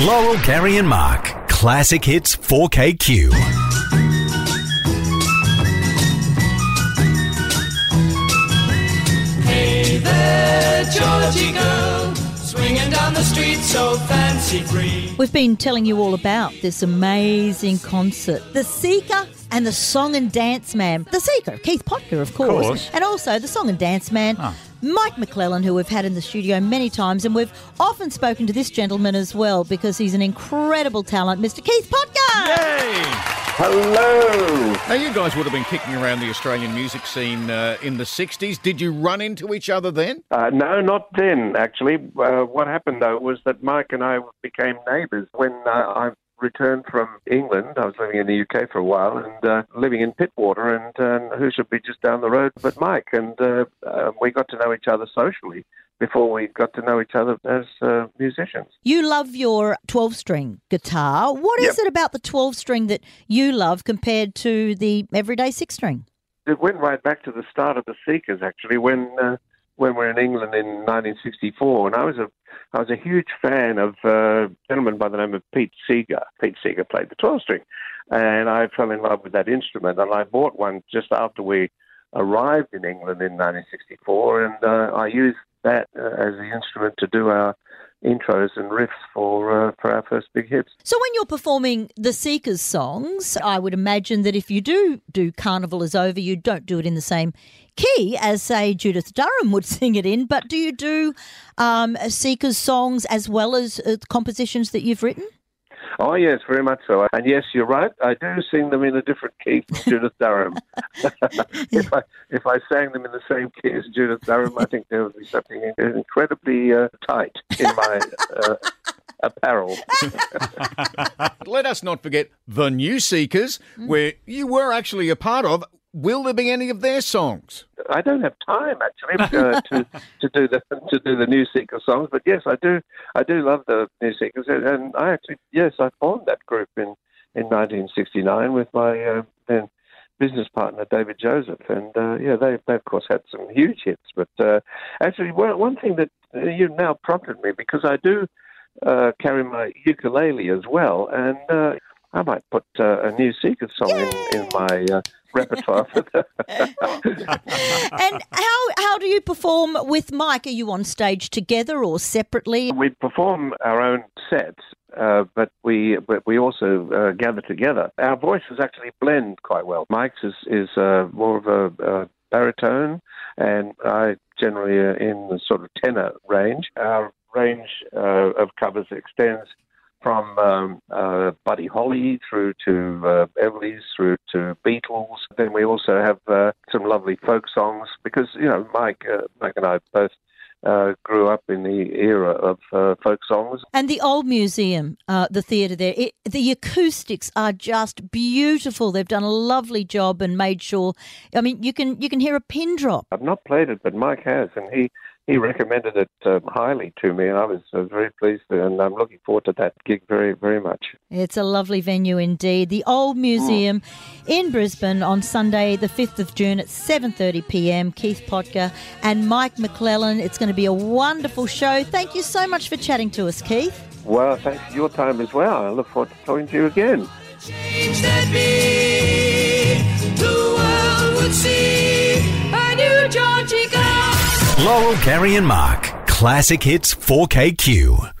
Laurel, Gary, and Mark. Classic Hits 4KQ. Hey there, Georgie girl, swinging down the street so fancy free. We've been telling you all about this amazing concert, The Seeker and the Song and Dance Man. The Seeker, Keith Potger, of course, course. and also the Song and Dance Man. Mike McClellan, who we've had in the studio many times, and we've often spoken to this gentleman as well because he's an incredible talent, Mr. Keith Potger. Yay! Hello. Now, you guys would have been kicking around the Australian music scene uh, in the 60s. Did you run into each other then? Uh, no, not then, actually. Uh, what happened, though, was that Mike and I became neighbours when uh, I returned from England. I was living in the UK for a while and uh, living in Pittwater, and, uh, who should be just down the road but Mike. And uh, uh, we got to know each other socially before we got to know each other as uh, musicians. You love your 12 string guitar. What is Yep. it about the 12 string that you love compared to the everyday six string? It went right back to the start of the Seekers, actually, when uh, when we were in England in 1964, and I was a I was a huge fan of uh, a gentleman by the name of Pete Seeger. Pete Seeger played the 12 string, and I fell in love with that instrument, and I bought one just after we arrived in England in 1964, and uh, I used that uh, as the instrument to do our intros and riffs for uh, for our first big hits. So when you're performing the Seekers songs, I would imagine that if you do do Carnival is Over, you don't do it in the same key as, say, Judith Durham would sing it in, but do you do um, Seekers songs as well as uh, compositions that you've written? Oh yes, very much so. And yes, you're right. I do sing them in a different key from Judith Durham. if I if I sang them in the same key as Judith Durham, I think there would be something incredibly uh, tight in my uh, apparel. Let us not forget the New Seekers, where you were actually a part of. Will there be any of their songs? I don't have time actually uh, to to do the to do the New Seeker songs, but yes, I do. I do love the New Seekers, and I actually yes, I formed that group in in 1969 with my uh, then business partner David Joseph, and uh, yeah, they they of course had some huge hits. But uh, actually, one one thing that you've now prompted me because I do uh, carry my ukulele as well, and uh, I might put uh, a New Seeker song in, in my uh, repertoire. and how how do you perform with Mike? Are you on stage together or separately? we perform our own sets, uh, but we but we also uh, gather together. Our voices actually blend quite well. Mike's is is uh, more of a, uh baritone, and I generally uh, in the sort of tenor range. Our range uh, of covers extends from um, uh, Buddy Holly through to uh, Everly's, through to Beatles. Then we also have uh, some lovely folk songs because you know Mike, uh, Mike and I both uh, grew up in the era of uh, folk songs. And the old museum, uh, the theatre there, it, the acoustics are just beautiful. They've done a lovely job and made sure. I mean, you can you can hear a pin drop. I've not played it, but Mike has, and he. He recommended it um, highly to me, and I was, I was very pleased, and I'm looking forward to that gig very, very much. It's a lovely venue indeed. The Old Museum in Brisbane on Sunday, the 5th of June at 7:30 p.m. Keith Potger and Mike McClellan. It's going to be a wonderful show. Thank you so much for chatting to us, Keith. Well, thanks for your time as well. I look forward to talking to you again. Laurel, Gary, and Mark. Classic Hits 4KQ.